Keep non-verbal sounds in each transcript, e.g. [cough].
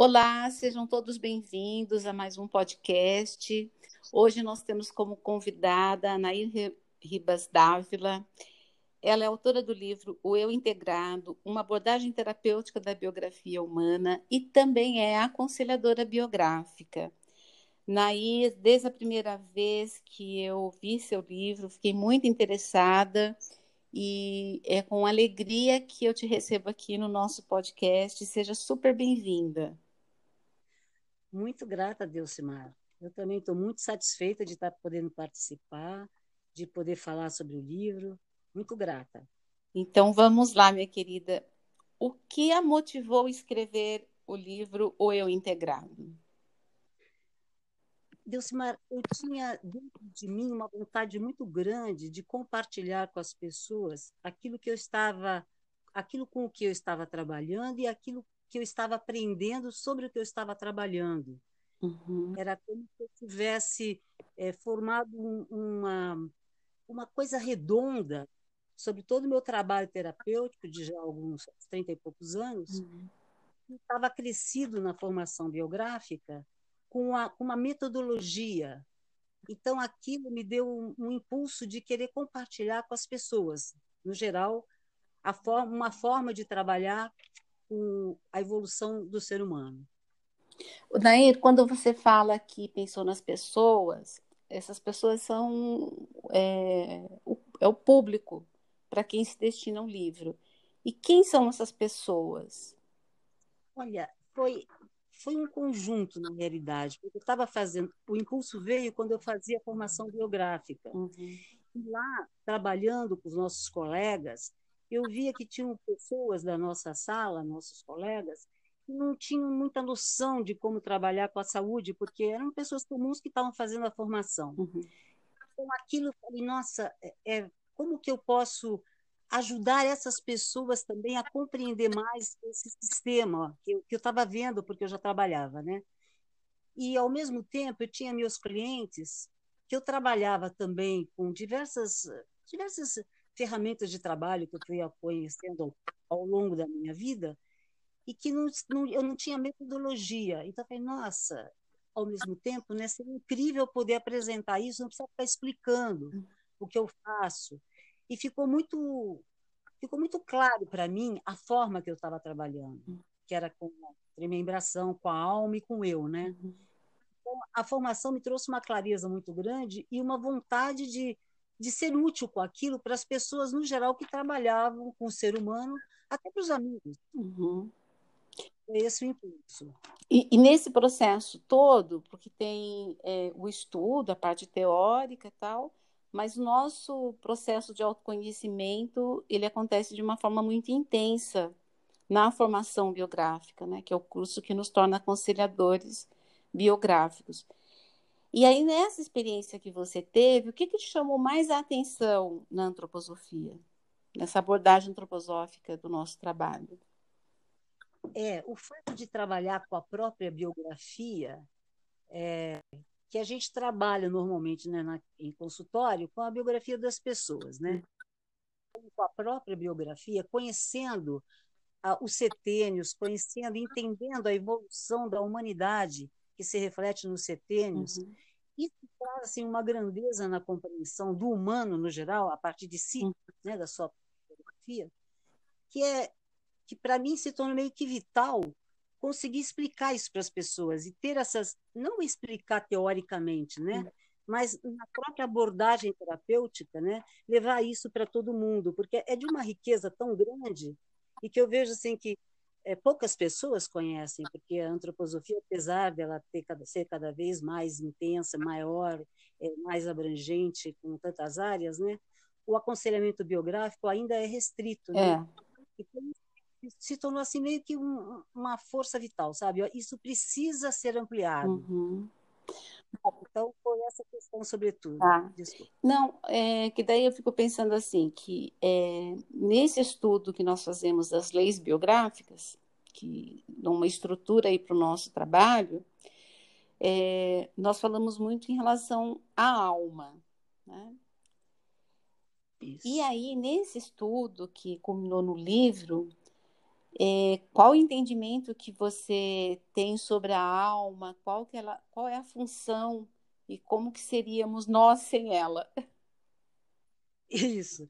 Olá, sejam todos bem-vindos a mais um podcast. Hoje nós temos como convidada a Nair Ribas Dávila. Ela é autora do livro O Eu Integrado, uma abordagem terapêutica da biografia humana e também é aconselhadora biográfica. Nair, desde a primeira vez que eu vi seu livro, fiquei muito interessada e é com alegria que eu te recebo aqui no nosso podcast. Seja super bem-vinda. Muito grata Simar. Eu também estou muito satisfeita de estar podendo participar, de poder falar sobre o livro. Muito grata. Então vamos lá, minha querida. O que a motivou a escrever o livro O Eu Integrado? Delcimar, eu tinha dentro de mim uma vontade muito grande de compartilhar com as pessoas aquilo que eu estava, aquilo com o que eu estava trabalhando e aquilo que eu estava aprendendo sobre o que eu estava trabalhando. Uhum. Era como se eu tivesse é, formado um, uma, uma coisa redonda sobre todo o meu trabalho terapêutico de já alguns 30 e poucos anos, uhum. estava crescido na formação biográfica com uma, com uma metodologia. Então, aquilo me deu um, um, impulso de querer compartilhar com as pessoas, no geral, a forma, uma forma de trabalhar com a evolução do ser humano. Nair, quando você fala que pensou nas pessoas, essas pessoas são é, o, é o público para quem se destina um livro. E quem são essas pessoas? Olha, foi foi um conjunto, na realidade, porque eu estava fazendo. O impulso veio quando eu fazia formação biográfica. Uhum. E lá, trabalhando com os nossos colegas, eu via que tinham pessoas da nossa sala, nossos colegas, que não tinham muita noção de como trabalhar com a saúde, porque eram pessoas comuns que estavam fazendo a formação. Uhum. Então, aquilo, eu falei, nossa, é, é como que eu posso ajudar essas pessoas também a compreender mais esse sistema que eu estava vendo, porque eu já trabalhava, né? E, ao mesmo tempo, eu tinha meus clientes que eu trabalhava também com diversas, diversas ferramentas de trabalho que eu fui conhecendo ao, longo da minha vida e que não, não, eu não tinha metodologia. Então, eu falei, nossa, ao mesmo tempo, né, seria incrível poder apresentar isso, não precisa ficar explicando o que eu faço e ficou muito ficou muito claro para mim a forma que eu estava trabalhando, que era com a remembração, com a alma e com eu, né? Uhum. Então, a formação me trouxe uma clareza muito grande e uma vontade de, de ser útil com aquilo para as pessoas no geral que trabalhavam com o ser humano, até para os amigos. Uhum. Foi esse o impulso. E, e, nesse processo todo, porque tem é, o estudo, a parte teórica e tal, mas o nosso processo de autoconhecimento ele acontece de uma forma muito intensa na formação biográfica, né, que é o curso que nos torna aconselhadores biográficos. E aí, nessa experiência que você teve, o que, que te chamou mais a atenção na antroposofia, nessa abordagem antroposófica do nosso trabalho? É, o fato de trabalhar com a própria biografia é, que a gente trabalha normalmente né, na, em consultório com a biografia das pessoas, né? Com a própria biografia, conhecendo ah, os setênios, conhecendo, entendendo a evolução da humanidade que se reflete nos setênios. Uhum. Isso traz assim, uma grandeza na compreensão do humano no geral, a partir de si, uhum. né, da sua biografia, que é que para mim se torna meio que vital conseguir explicar isso para as pessoas e ter essas não explicar teoricamente, né? Uhum. Mas na própria abordagem terapêutica, né? Levar isso para todo mundo, porque é de uma riqueza tão grande e que eu vejo assim que é, poucas pessoas conhecem, porque a antroposofia, apesar dela ter cada, ser cada vez mais intensa, maior, é, mais abrangente, com tantas áreas, né? O aconselhamento biográfico ainda é restrito, né? É. E se tornou assim meio que um, uma força vital, sabe? Isso precisa ser ampliado. Uhum. Então, foi essa questão, sobretudo. Ah. Não, é que daí eu fico pensando assim, que é, nesse estudo que nós fazemos das leis biográficas, que dão uma estrutura aí para o nosso trabalho, é, nós falamos muito em relação à alma, né? Isso. E aí, nesse estudo que culminou no livro, É, qual o entendimento que você tem sobre a alma? Qual, que ela, qual é a função e como que seríamos nós sem ela? [laughs] Isso.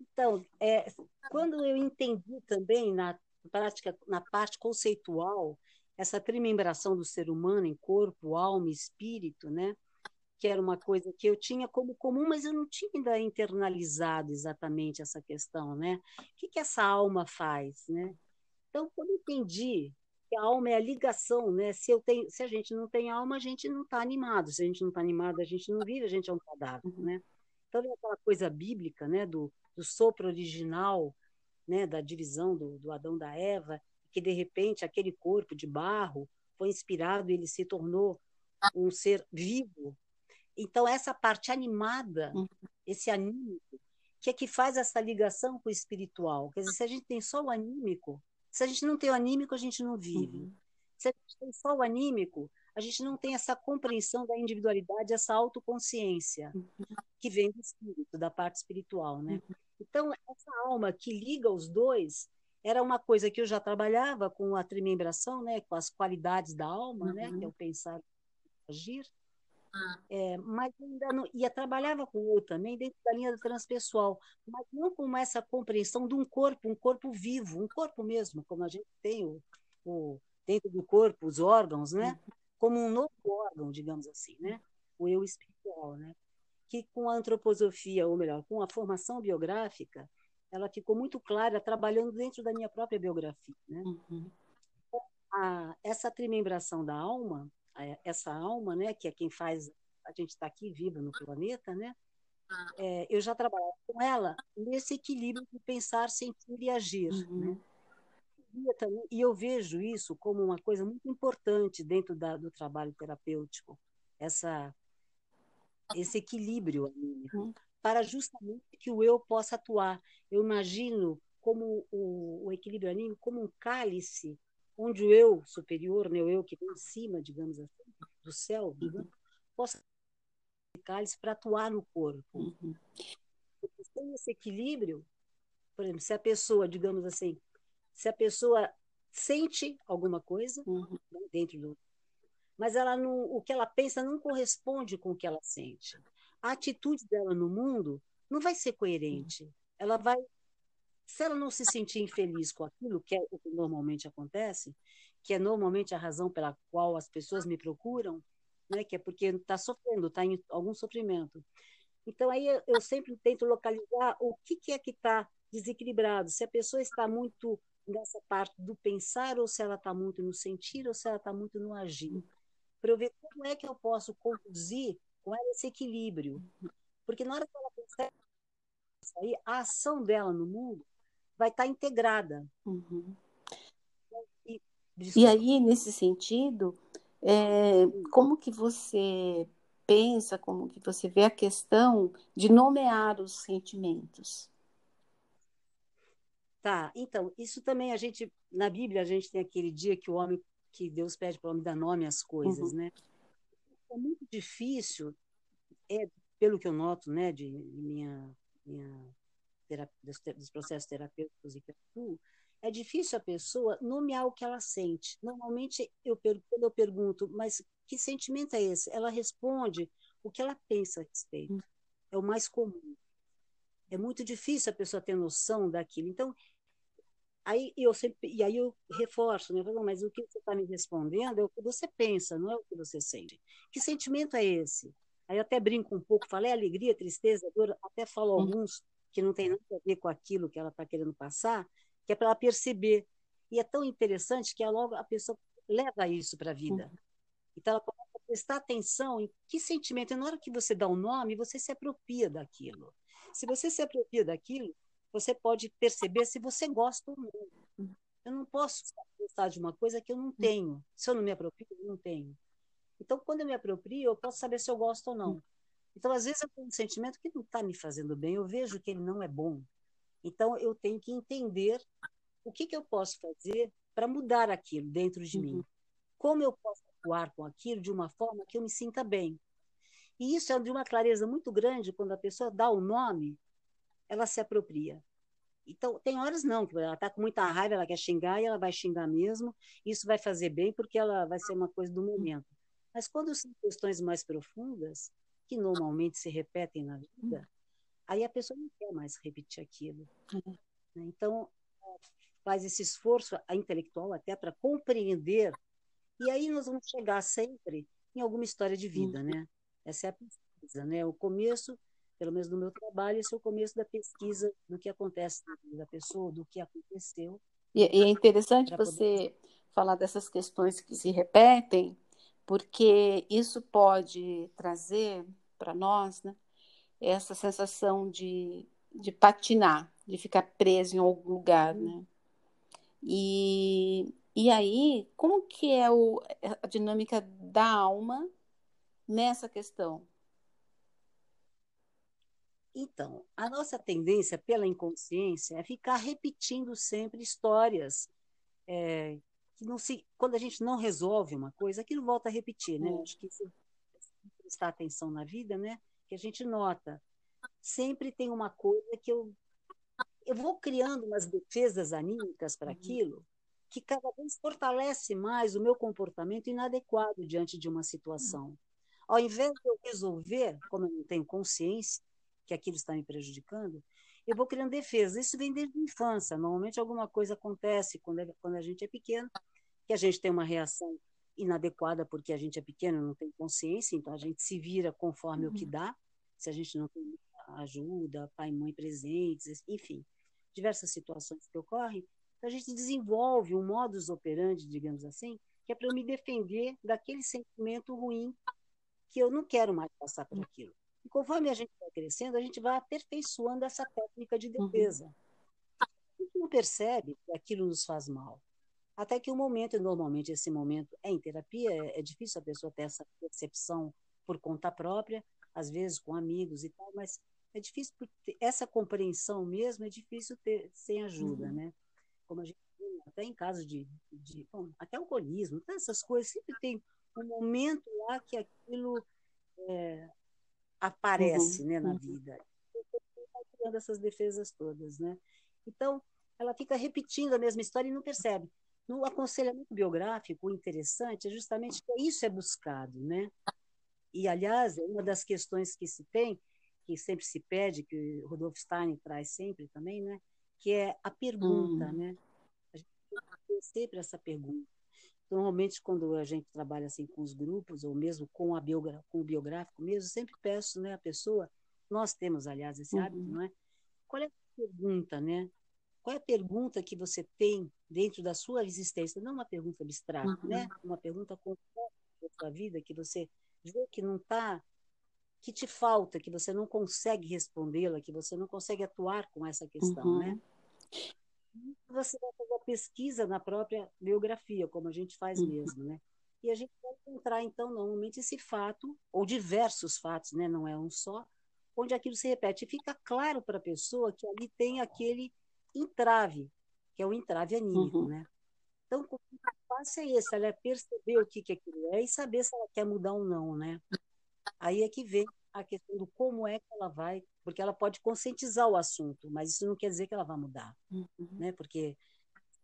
Então, é, quando eu entendi também na prática, na parte conceitual, essa trimembração do ser humano em corpo, alma e espírito, né? que era uma coisa que eu tinha como comum, mas eu não tinha ainda internalizado exatamente essa questão, né? O que, que essa alma faz, né? Então, quando eu entendi que a alma é a ligação, né? Se eu tenho, se a gente não tem alma, a gente não está animado. Se a gente não está animado, a gente não vive, a gente é um cadáver, uhum. né? Então, é aquela coisa bíblica, né? Do, do sopro original, né? Da divisão do, do Adão da Eva, que de repente aquele corpo de barro foi inspirado e ele se tornou um ser vivo, então, essa parte animada, uhum. esse anímico, que é que faz essa ligação com o espiritual. Quer dizer, se a gente tem só o anímico, se a gente não tem o anímico, a gente não vive. Uhum. Se a gente tem só o anímico, a gente não tem essa compreensão da individualidade, essa autoconsciência uhum. que vem do espírito, da parte espiritual, né? Uhum. Então, essa alma que liga os dois era uma coisa que eu já trabalhava com a trimembração, né, com as qualidades da alma, né, que é o uhum. pensar agir. É, mas ainda não, ia trabalhava com o também dentro da linha do transpessoal, mas não com essa compreensão de um corpo, um corpo vivo, um corpo mesmo, como a gente tem o, o dentro do corpo os órgãos, né? Uhum. Como um novo órgão, digamos assim, né? O eu espiritual, né? Que com a antroposofia, ou melhor, com a formação biográfica, ela ficou muito clara trabalhando dentro da minha própria biografia, né? Uhum. A, essa trimembração da alma essa alma, né, que é quem faz a gente estar tá aqui viva no planeta, né? É, eu já trabalhava com ela nesse equilíbrio de pensar, sentir e agir, uhum. né? E eu vejo isso como uma coisa muito importante dentro da, do trabalho terapêutico, essa esse equilíbrio anímico, uhum. para justamente que o eu possa atuar. Eu imagino como o, o equilíbrio anímico como um cálice onde o eu superior, né, o eu que vem em cima, digamos assim, do céu, uhum. possa cálice para atuar no corpo. Uhum. Sem esse equilíbrio, por exemplo, se a pessoa, digamos assim, se a pessoa sente alguma coisa uhum. né, dentro do mas ela não, o que ela pensa não corresponde com o que ela sente. A atitude dela no mundo não vai ser coerente. Ela vai se ela não se sentir infeliz com aquilo, que é o que normalmente acontece, que é normalmente a razão pela qual as pessoas me procuram, né, que é porque está sofrendo, está em algum sofrimento. Então, aí eu sempre tento localizar o que, que é que está desequilibrado, se a pessoa está muito nessa parte do pensar, ou se ela está muito no sentir, ou se ela está muito no agir, para eu ver como é que eu posso conduzir com ela esse equilíbrio. Porque na hora que ela aí, a ação dela no mundo vai estar integrada. Uhum. E, e, aí, nesse sentido, é, como que você pensa, como que você vê a questão de nomear os sentimentos? Tá, então, isso também a gente, na Bíblia, a gente tem aquele dia que o homem, que Deus pede para o homem dar nome às coisas, uhum. né? É muito difícil, é, pelo que eu noto, né, de minha, minha dos, dos processos terapêuticos e que eu é difícil a pessoa nomear o que ela sente. Normalmente, eu, quando eu pergunto, mas que sentimento é esse? Ela responde o que ela pensa a respeito. É o mais comum. É muito difícil a pessoa ter noção daquilo. Então, aí eu sempre, e aí eu reforço, né? Falo, mas o que você está me respondendo é o que você pensa, não é o que você sente. Que sentimento é esse? Aí eu até brinco um pouco, falo, é alegria, tristeza, dor, até falo uhum. alguns que não tem nada a ver com aquilo que ela está querendo passar, que é para ela perceber. E é tão interessante que logo a pessoa leva isso para a vida. Uhum. Então ela começa a prestar atenção em que sentimento. E na hora que você dá o um nome, você se apropria daquilo. Se você se apropria daquilo, você pode perceber se você gosta ou não. Uhum. Eu não posso gostar de uma coisa que eu não uhum. tenho. Se eu não me aproprio, eu não tenho. Então, quando eu me aproprio, eu posso saber se eu gosto ou não. Então, às vezes, eu tenho um sentimento que não está me fazendo bem, eu vejo que ele não é bom. Então, eu tenho que entender o que, que eu posso fazer para mudar aquilo dentro de uhum. mim. Como eu posso atuar com aquilo de uma forma que eu me sinta bem. E isso é de uma clareza muito grande quando a pessoa dá o nome, ela se apropria. Então, tem horas não, que ela está com muita raiva, ela quer xingar e ela vai xingar mesmo. Isso vai fazer bem porque ela vai ser uma coisa do momento. Mas quando são questões mais profundas, que normalmente se repetem na vida, aí a pessoa não quer mais repetir aquilo. Uhum. Então, faz esse esforço intelectual até para compreender, e aí nós vamos chegar sempre em alguma história de vida, uhum. né? Essa é a pesquisa, né? O começo, pelo menos no meu trabalho, esse é o começo da pesquisa do que acontece na vida da pessoa, do que aconteceu. E, e é interessante você poder... falar dessas questões que se repetem, porque isso pode trazer para nós, né, essa sensação de, de patinar, de ficar preso em algum lugar, né? E, e aí, como que é o, a dinâmica da alma nessa questão? Então, a nossa tendência pela inconsciência é ficar repetindo sempre histórias é, que não se, quando a gente não resolve uma coisa, aquilo volta a repetir, né? Acho que se prestar atenção na vida, né? Que a gente nota sempre tem uma coisa que eu eu vou criando umas defesas anímicas para uhum. aquilo que cada vez fortalece mais o meu comportamento inadequado diante de uma situação. Ao invés de eu resolver, como eu não tenho consciência que aquilo está me prejudicando, eu vou criando defesas. Isso vem desde a infância. Normalmente alguma coisa acontece quando, é, quando a gente é pequeno, que a gente tem uma reação inadequada porque a gente é pequeno, não tem consciência, então a gente se vira conforme uhum. o que uhum. dá. Se a gente não tem ajuda, pai e mãe presentes, enfim, diversas situações que ocorrem, então a gente desenvolve um modus operandi, digamos assim, que é para eu me defender daquele sentimento ruim que eu não quero mais passar por aquilo. E conforme a gente vai crescendo, a gente vai aperfeiçoando essa técnica de uhum. defesa. Uhum. A gente não percebe que aquilo nos faz mal. Até que o um momento, e normalmente esse momento é em terapia, é, é difícil a pessoa ter essa percepção por conta própria, às vezes com amigos e tal, mas é difícil, essa compreensão mesmo é difícil ter sem ajuda, uhum. né? Como a gente até em casos de, de bom, até alcoolismo, todas essas coisas, sempre tem um momento lá que aquilo é, aparece uhum. né, na uhum. vida. Vai criando essas defesas todas, né? Então, ela fica repetindo a mesma história e não percebe. No aconselhamento biográfico, o interessante é justamente que isso é buscado, né? E, aliás, é uma das questões que se tem que sempre se pede, que o Rodolfo Stein traz sempre também, né? que é a pergunta. Hum. Né? A gente tem sempre essa pergunta. Normalmente, quando a gente trabalha assim com os grupos, ou mesmo com, a biogra com o biográfico mesmo, sempre peço né, a pessoa, nós temos, aliás, esse uhum. hábito, não é? Qual é a pergunta, né? Qual é a pergunta que você tem dentro da sua existência? Não uma pergunta abstrata, uhum. né? Uma pergunta concreta da sua vida que você vê que não está que te falta, que você não consegue respondê-la, que você não consegue atuar com essa questão, né? uhum. né? Você vai fazer a pesquisa na própria biografia, como a gente faz uhum. mesmo, né? E a gente vai encontrar, então, normalmente esse fato, ou diversos fatos, né? Não é um só, onde aquilo se repete. E fica claro para a pessoa que ali tem aquele entrave, que é o entrave anímico, uhum. né? Então, o passo é esse, ela é perceber o que, que aquilo é e saber se ela quer mudar ou não, né? Aí é que vem a questão do como é que ela vai, porque ela pode conscientizar o assunto, mas isso não quer dizer que ela vai mudar, uhum. né? Porque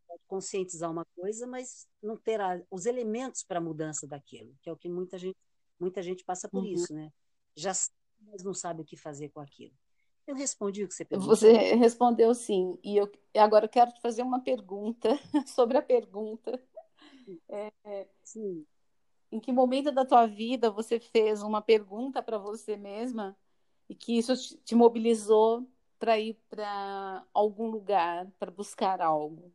pode conscientizar uma coisa, mas não terá os elementos para a mudança daquilo, que é o que muita gente, muita gente passa por uhum. isso, né? Já mas não sabe o que fazer com aquilo. Eu respondi o que você perguntou. Você respondeu sim. E eu agora eu quero te fazer uma pergunta [laughs] sobre a pergunta. É, é sim em que momento da tua vida você fez uma pergunta para você mesma e que isso te mobilizou para ir para algum lugar, para buscar algo?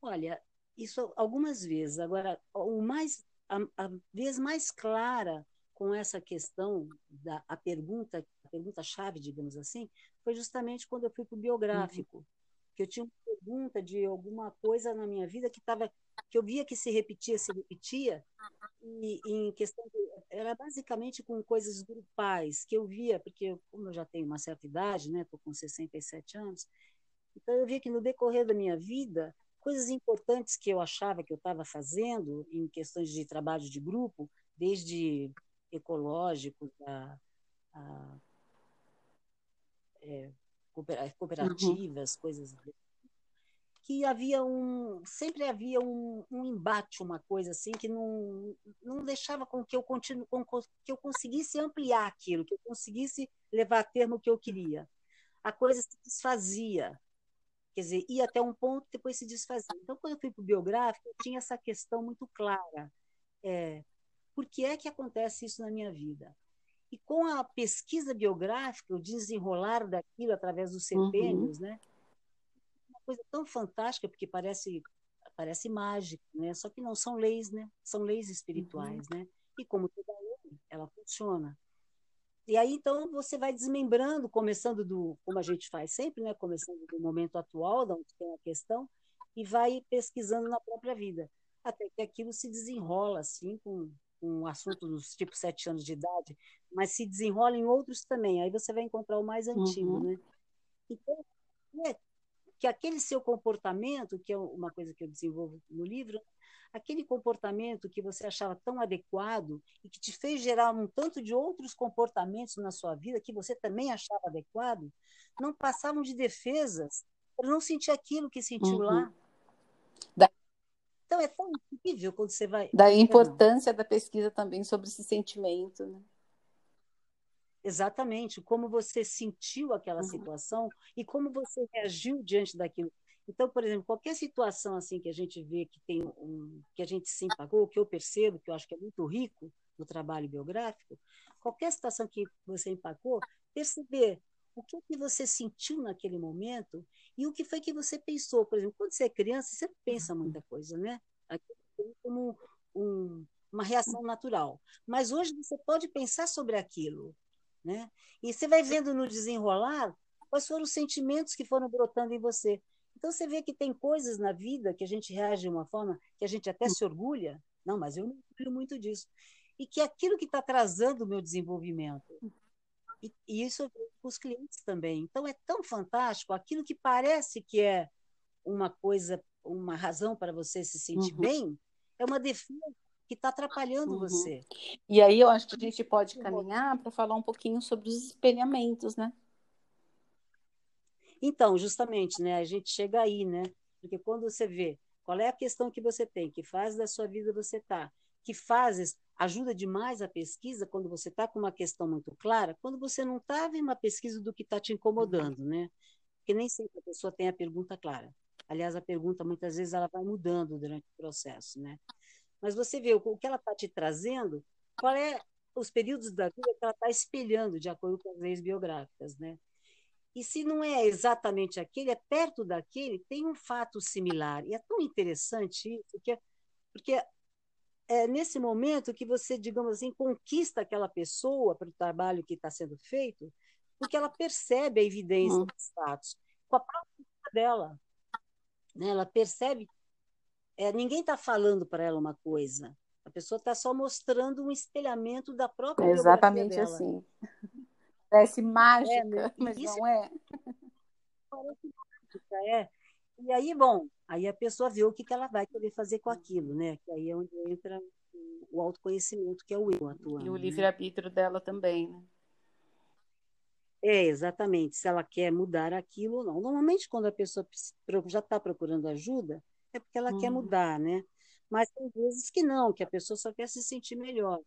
Olha, isso algumas vezes. Agora, o mais a, a vez mais clara com essa questão da a pergunta, a pergunta chave, digamos assim, foi justamente quando eu fui para o biográfico. Uhum que eu tinha uma pergunta de alguma coisa na minha vida que estava que eu via que se repetia, se repetia, e, e em questão de, era basicamente com coisas grupais que eu via, porque como eu já tenho uma certa idade, né, estou com 67 anos, então eu via que no decorrer da minha vida coisas importantes que eu achava que eu estava fazendo em questões de trabalho de grupo, desde ecológico, a, a é, cooperativas, uhum. coisas que havia um sempre havia um, um, embate uma coisa assim que não, não deixava com que eu continue com que eu conseguisse ampliar aquilo que eu conseguisse levar a termo o que eu queria. A coisa se desfazia. Quer dizer ia até um ponto depois se desfazia. Então quando eu fui para o biográfico eu tinha essa questão muito clara. É, por que é que acontece isso na minha vida e com a pesquisa biográfica o desenrolar daquilo através dos setênios uhum. né coisa tão fantástica, porque parece parece mágico, né? Só que não são leis, né? São leis espirituais, uhum. né? E como toda lei, ela funciona. E aí então você vai desmembrando, começando do como a gente faz sempre, né? Começando do momento atual, da onde tem a questão, e vai pesquisando na própria vida, até que aquilo se desenrola assim com um assunto dos tipo sete anos de idade, mas se desenrola em outros também. Aí você vai encontrar o mais antigo, uhum. né? Então, é, que aquele seu comportamento, que é uma coisa que eu desenvolvo no livro, aquele comportamento que você achava tão adequado e que te fez gerar um tanto de outros comportamentos na sua vida que você também achava adequado, não passavam de defesas para não sentir aquilo que sentiu uhum. lá. Então é tão incrível quando você vai. Da importância da pesquisa também sobre esse sentimento, né? exatamente como você sentiu aquela uhum. situação e como você reagiu diante daquilo. Então, por exemplo, qualquer situação assim que a gente vê que tem um, que a gente se empagou, que eu percebo, que eu acho que é muito rico no trabalho biográfico, qualquer situação que você empacou, perceber o que, que você sentiu naquele momento e o que foi que você pensou. Por exemplo, quando você é criança, você pensa muita coisa, né? Aquilo como um, uma reação natural. Mas hoje você pode pensar sobre aquilo. Né? E você vai vendo no desenrolar quais foram os sentimentos que foram brotando em você. Então você vê que tem coisas na vida que a gente reage de uma forma que a gente até se orgulha. Não, mas eu não orgulho muito disso. E que é aquilo que está atrasando o meu desenvolvimento. E, e isso com os clientes também. Então é tão fantástico, aquilo que parece que é uma coisa, uma razão para você se sentir uhum. bem, é uma defesa que está atrapalhando uhum. você. E aí eu acho que a gente pode caminhar para falar um pouquinho sobre os espelhamentos, né? Então, justamente, né? A gente chega aí, né? Porque quando você vê qual é a questão que você tem, que fase da sua vida você está, que fases ajuda demais a pesquisa quando você está com uma questão muito clara, quando você não está vendo uma pesquisa do que está te incomodando, né? Porque nem sempre a pessoa tem a pergunta clara. Aliás, a pergunta muitas vezes ela vai mudando durante o processo, né? mas você vê o que ela está te trazendo, qual é os períodos da vida que ela está espelhando de acordo com as leis biográficas, né? E se não é exatamente aquele, é perto daquele, tem um fato similar. E é tão interessante isso, porque, porque é nesse momento que você, digamos assim, conquista aquela pessoa para o trabalho que está sendo feito, porque ela percebe a evidência uhum. dos fatos com a própria dela. Né? Ela percebe é, ninguém está falando para ela uma coisa. A pessoa está só mostrando um espelhamento da própria é Exatamente dela. assim. Parece mágica, é, mas Isso não é. Parece mágica, é. E aí, bom, aí a pessoa vê o que, que ela vai querer fazer com aquilo, né? Que aí é onde entra o autoconhecimento, que é o eu atuando. E o né? livre-arbítrio dela também, né? É, exatamente. Se ela quer mudar aquilo ou não. Normalmente, quando a pessoa já está procurando ajuda, é porque ela quer uhum. mudar, né? Mas tem vezes que não, que a pessoa só quer se sentir melhor.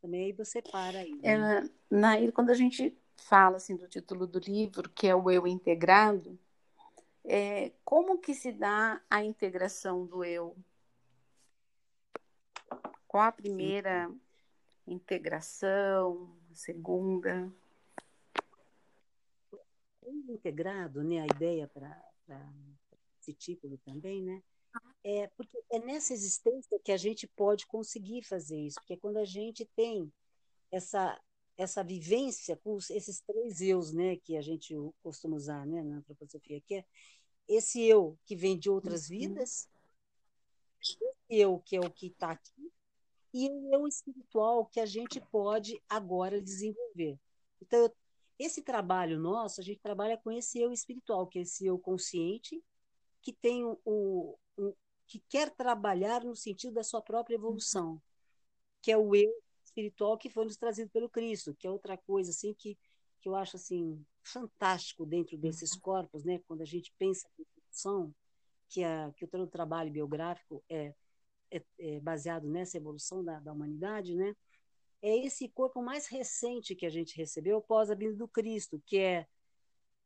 Também aí você para aí. Né? É, Nair, quando a gente fala assim do título do livro, que é o eu integrado, é, como que se dá a integração do eu? Qual a primeira Sim. integração, a segunda? integrado, né, a ideia para esse título também, né? É porque é nessa existência que a gente pode conseguir fazer isso, porque quando a gente tem essa essa vivência com esses três eus, né, que a gente costuma usar, né, na antroposofia, que é esse eu que vem de outras uhum. vidas, esse eu que é o que está aqui, e o eu espiritual que a gente pode agora desenvolver. Então, esse trabalho nosso, a gente trabalha com esse eu espiritual, que é esse eu consciente, que tem o, o, que quer trabalhar no sentido da sua própria evolução, que é o eu espiritual que foi nos trazido pelo Cristo, que é outra coisa assim que que eu acho assim fantástico dentro desses corpos, né? Quando a gente pensa em evolução, que a que o trabalho biográfico é, é, é baseado nessa evolução da, da humanidade, né? É esse corpo mais recente que a gente recebeu após a vinda do Cristo, que é,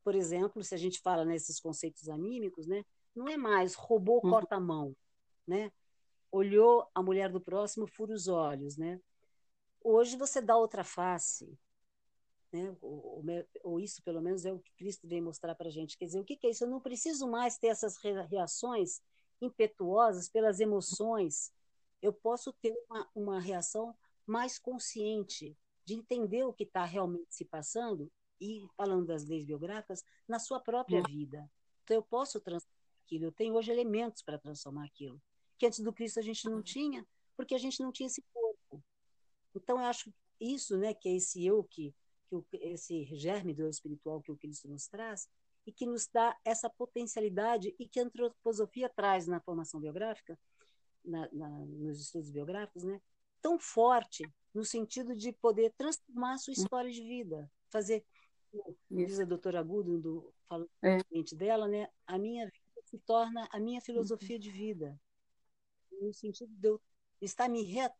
por exemplo, se a gente fala nesses conceitos anímicos, né? Não é mais robô uhum. corta a mão, né? Olhou a mulher do próximo, fura os olhos, né? Hoje você dá outra face, né? Ou, ou, isso, pelo menos, é o que Cristo vem mostrar para a gente. Quer dizer, o que, que é isso? Eu não preciso mais ter essas reações impetuosas pelas emoções. Eu posso ter uma, uma reação mais consciente de entender o que está realmente se passando e, falando das leis biográficas, na sua própria hum. vida. Então, eu posso transformar aquilo. Eu tenho hoje elementos para transformar aquilo. Que antes do Cristo a gente não tinha, porque a gente não tinha esse corpo. Então, eu acho isso, né, que é esse eu que que o, esse germe do espiritual que o Cristo nos traz e que nos dá essa potencialidade e que a antroposofia traz na formação biográfica, na, na, nos estudos biográficos, né? tão forte no sentido de poder transformar a sua história de vida, fazer, diz a doutora Agudo, do, falando é. dela, né? a minha vida se torna a minha filosofia de vida, no sentido de eu estar me, re,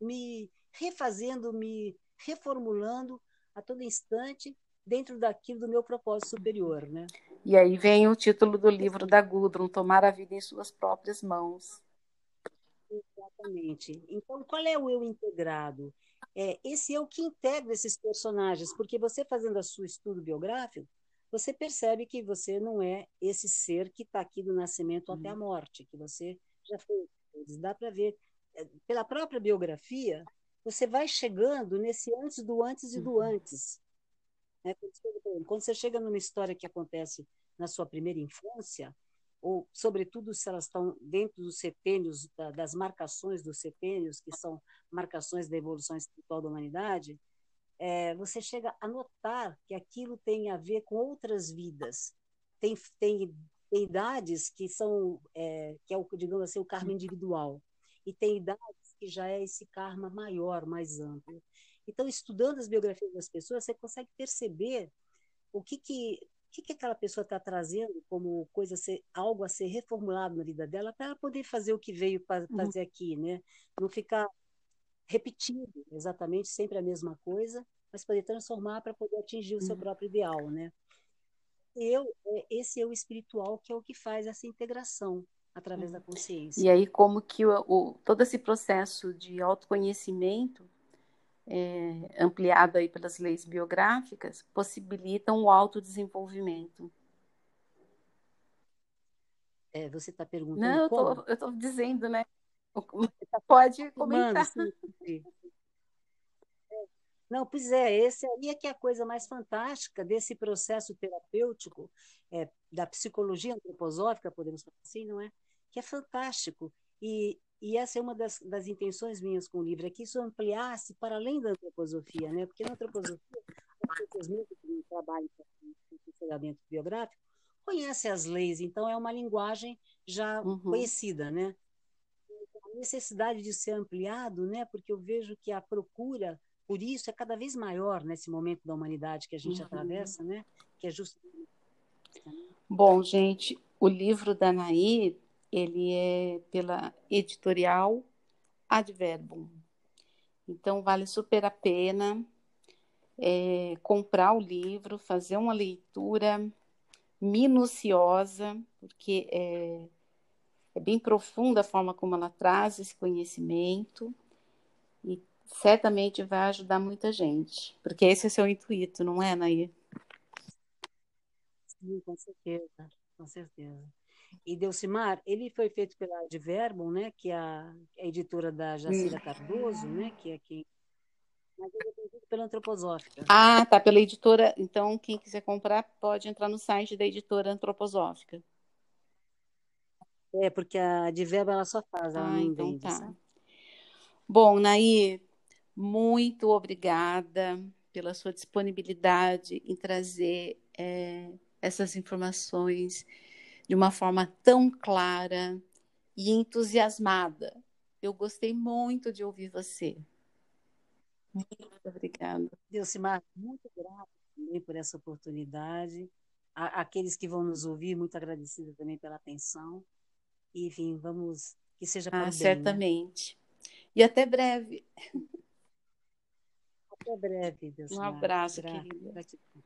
me refazendo, me reformulando a todo instante dentro daquilo do meu propósito superior, né? E aí vem o título do livro da Gudrun, Tomar a Vida em Suas Próprias Mãos. Exatamente. Então, qual é o eu integrado? É esse eu que integra esses personagens, porque você fazendo o seu estudo biográfico, você percebe que você não é esse ser que está aqui do nascimento até a uhum. morte, que você já foi. Dá para ver é, pela própria biografia você vai chegando nesse antes do antes e do uhum. antes. Né? Quando você chega numa história que acontece na sua primeira infância, ou sobretudo se elas estão dentro dos setênios, das marcações dos setênios, que são marcações da evolução espiritual da humanidade, é, você chega a notar que aquilo tem a ver com outras vidas. Tem, tem, tem idades que são, é, que é o, digamos assim, o karma individual, e tem idades que já é esse karma maior, mais amplo. Então, estudando as biografias das pessoas, você consegue perceber o que que, o que, que aquela pessoa está trazendo como coisa, ser, algo a ser reformulado na vida dela, para ela poder fazer o que veio para uhum. fazer aqui, né? Não ficar repetindo exatamente sempre a mesma coisa, mas poder transformar para poder atingir o seu uhum. próprio ideal, né? Eu, é, esse é o espiritual que é o que faz essa integração através da consciência. E aí, como que o, o todo esse processo de autoconhecimento, é, ampliado aí pelas leis biográficas, possibilitam o autodesenvolvimento. É, você está perguntando Não, como? eu estou dizendo, né? [laughs] Tá Pode comentar. Mano, sim, Não, pois é, esse aí é que é a coisa mais fantástica desse processo terapêutico, é, da psicologia antroposófica, podemos falar assim, não é? Que é fantástico. E, e essa é uma das, das intenções minhas com o livro, é que isso ampliasse para além da antroposofia, né? Porque na antroposofia, as pessoas mesmo que trabalham com funcionamento biográfico, conhecem as leis, então é uma linguagem já uhum. conhecida, né? A necessidade de ser ampliado, né? Porque eu vejo que a procura por isso é cada vez maior nesse momento da humanidade que a gente uhum. atravessa, né? Que é justamente. Bom, gente, o livro da Nair, ele é pela editorial Adverbum. Então, vale super a pena é, comprar o livro, fazer uma leitura minuciosa, porque é, é bem profunda a forma como ela traz esse conhecimento certamente vai ajudar muita gente, porque esse é o seu intuito, não é, Nair? Sim, com certeza, com certeza. E Delcimar, ele foi feito pela Adverbum, né, que é a, a editora da Jacira Cardoso, né, que é quem mas ele é vendido pela Antroposófica. Ah, tá, pela editora. Então, quem quiser comprar pode entrar no site da editora Antroposófica. É, porque a Adverbum ela só faz, ela ah, não então vende. Tá. Sabe? Bom, Nair, muito obrigada pela sua disponibilidade em trazer é, essas informações de uma forma tão clara e entusiasmada. Eu gostei muito de ouvir você. Muito obrigada. Delcimar, muito grata também por essa oportunidade. A, aqueles que vão nos ouvir, muito agradecida também pela atenção. E, enfim, vamos que seja para ah, bem, certamente. Né? E até breve. Até breve, Deus. Um abraço, Gra querida. Gratidão.